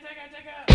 take Tiger, take tiger.